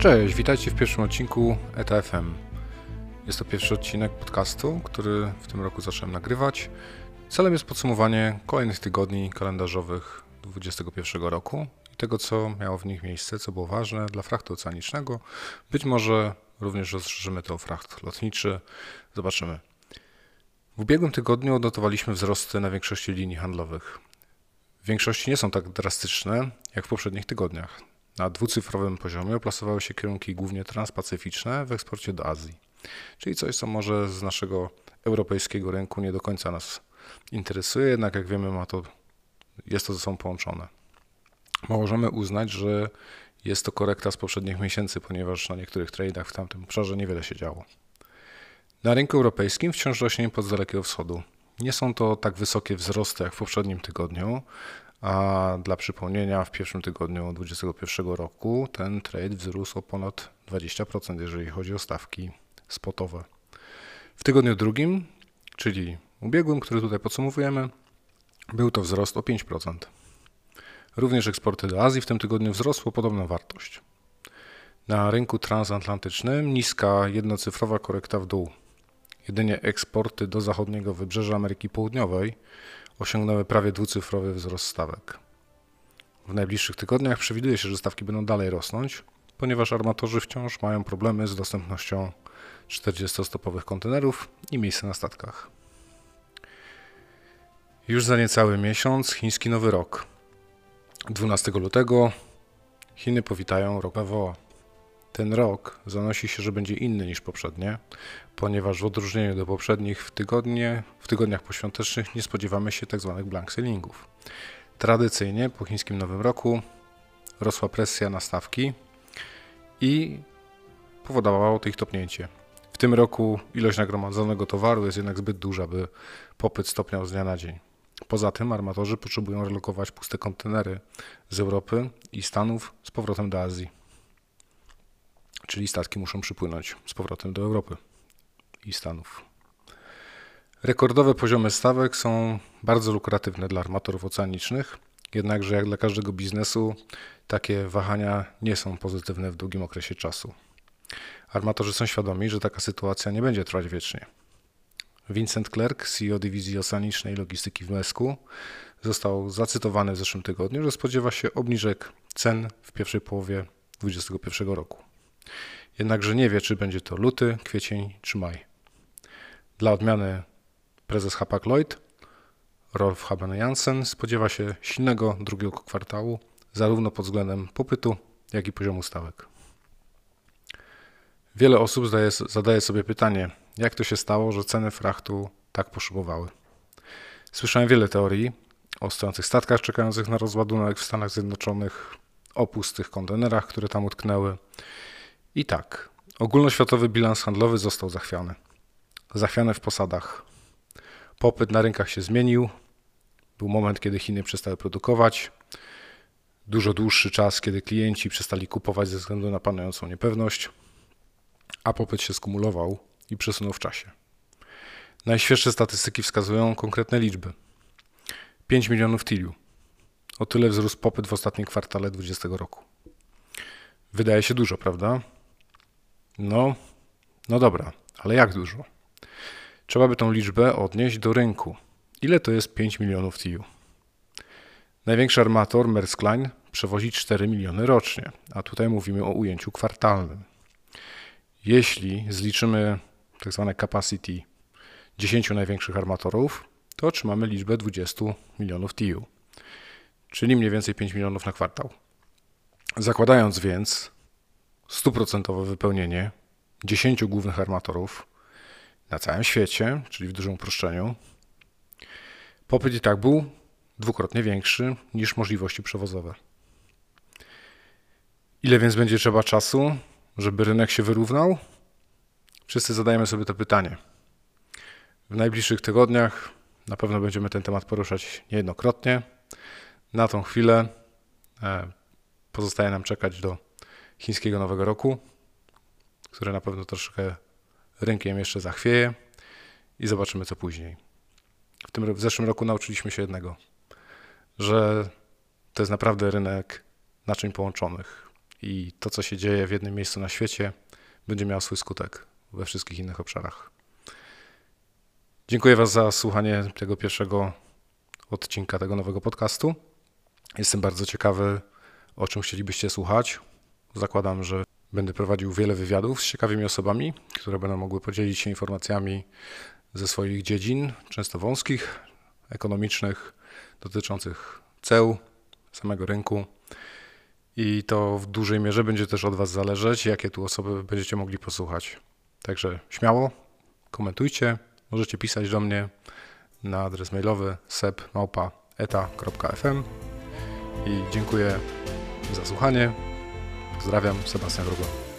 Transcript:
Cześć, witajcie w pierwszym odcinku ETFM. Jest to pierwszy odcinek podcastu, który w tym roku zacząłem nagrywać. Celem jest podsumowanie kolejnych tygodni kalendarzowych 2021 roku i tego, co miało w nich miejsce, co było ważne dla frachtu oceanicznego. Być może również rozszerzymy to o fracht lotniczy. Zobaczymy. W ubiegłym tygodniu odnotowaliśmy wzrosty na większości linii handlowych. W większości nie są tak drastyczne jak w poprzednich tygodniach. Na dwucyfrowym poziomie oplasowały się kierunki głównie transpacyficzne w eksporcie do Azji, czyli coś, co może z naszego europejskiego rynku nie do końca nas interesuje, jednak jak wiemy, ma to, jest to ze sobą połączone. Możemy uznać, że jest to korekta z poprzednich miesięcy, ponieważ na niektórych tradeach w tamtym obszarze niewiele się działo. Na rynku europejskim wciąż rośnie import z Dalekiego Wschodu. Nie są to tak wysokie wzrosty jak w poprzednim tygodniu, a dla przypomnienia w pierwszym tygodniu 2021 roku ten trade wzrósł o ponad 20%, jeżeli chodzi o stawki spotowe. W tygodniu drugim, czyli ubiegłym, który tutaj podsumowujemy, był to wzrost o 5%. Również eksporty do Azji w tym tygodniu wzrosły o podobną wartość. Na rynku transatlantycznym niska jednocyfrowa korekta w dół. Jedynie eksporty do zachodniego wybrzeża Ameryki Południowej osiągnęły prawie dwucyfrowy wzrost stawek. W najbliższych tygodniach przewiduje się, że stawki będą dalej rosnąć, ponieważ armatorzy wciąż mają problemy z dostępnością 40-stopowych kontenerów i miejsca na statkach. Już za niecały miesiąc chiński Nowy Rok. 12 lutego Chiny powitają rok PWO. Ten rok zanosi się, że będzie inny niż poprzednie, ponieważ w odróżnieniu do poprzednich w, tygodnie, w tygodniach poświątecznych nie spodziewamy się tzw. Tak blank sailingów. Tradycyjnie po chińskim Nowym Roku rosła presja na stawki i powodowało to ich topnięcie. W tym roku ilość nagromadzonego towaru jest jednak zbyt duża, by popyt stopniał z dnia na dzień. Poza tym armatorzy potrzebują relokować puste kontenery z Europy i Stanów z powrotem do Azji. Czyli statki muszą przypłynąć z powrotem do Europy i Stanów. Rekordowe poziomy stawek są bardzo lukratywne dla armatorów oceanicznych, jednakże jak dla każdego biznesu, takie wahania nie są pozytywne w długim okresie czasu. Armatorzy są świadomi, że taka sytuacja nie będzie trwać wiecznie. Vincent Clerk, CEO dywizji oceanicznej logistyki w Mesku, został zacytowany w zeszłym tygodniu, że spodziewa się obniżek cen w pierwszej połowie 2021 roku. Jednakże nie wie, czy będzie to luty, kwiecień czy maj. Dla odmiany prezes Hapag-Lloyd Rolf Haben Jansen spodziewa się silnego drugiego kwartału, zarówno pod względem popytu, jak i poziomu stawek. Wiele osób zdaje, zadaje sobie pytanie, jak to się stało, że ceny frachtu tak poszybowały. Słyszałem wiele teorii o stojących statkach czekających na rozładunek w Stanach Zjednoczonych, o pustych kontenerach, które tam utknęły. I tak, ogólnoświatowy bilans handlowy został zachwiany. Zachwiany w posadach. Popyt na rynkach się zmienił. Był moment, kiedy Chiny przestały produkować. Dużo dłuższy czas, kiedy klienci przestali kupować ze względu na panującą niepewność, a popyt się skumulował i przesunął w czasie. Najświeższe statystyki wskazują konkretne liczby. 5 milionów TIL-u. O tyle wzrósł popyt w ostatnim kwartale 2020 roku. Wydaje się dużo, prawda? No, no dobra, ale jak dużo? Trzeba by tą liczbę odnieść do rynku. Ile to jest 5 milionów TIU? Największy armator Maersk Line przewozi 4 miliony rocznie, a tutaj mówimy o ujęciu kwartalnym. Jeśli zliczymy. Tak capacity 10 największych armatorów, to otrzymamy liczbę 20 milionów TIU, czyli mniej więcej 5 milionów na kwartał. Zakładając więc stuprocentowe wypełnienie 10 głównych armatorów na całym świecie, czyli w dużym uproszczeniu, popyt i tak był dwukrotnie większy niż możliwości przewozowe. Ile więc będzie trzeba czasu, żeby rynek się wyrównał? Wszyscy zadajemy sobie to pytanie. W najbliższych tygodniach na pewno będziemy ten temat poruszać niejednokrotnie. Na tą chwilę e, pozostaje nam czekać do chińskiego Nowego Roku, które na pewno troszkę rynkiem jeszcze zachwieje i zobaczymy co później. W tym w zeszłym roku nauczyliśmy się jednego, że to jest naprawdę rynek naczyń połączonych i to, co się dzieje w jednym miejscu na świecie, będzie miało swój skutek we wszystkich innych obszarach. Dziękuję Was za słuchanie tego pierwszego odcinka tego nowego podcastu. Jestem bardzo ciekawy, o czym chcielibyście słuchać. Zakładam, że będę prowadził wiele wywiadów z ciekawymi osobami, które będą mogły podzielić się informacjami ze swoich dziedzin, często wąskich, ekonomicznych, dotyczących ceł, samego rynku. I to w dużej mierze będzie też od Was zależeć, jakie tu osoby będziecie mogli posłuchać. Także śmiało, komentujcie, możecie pisać do mnie na adres mailowy sep.eta.fm i dziękuję za słuchanie. Pozdrawiam, Sebastian Rugo.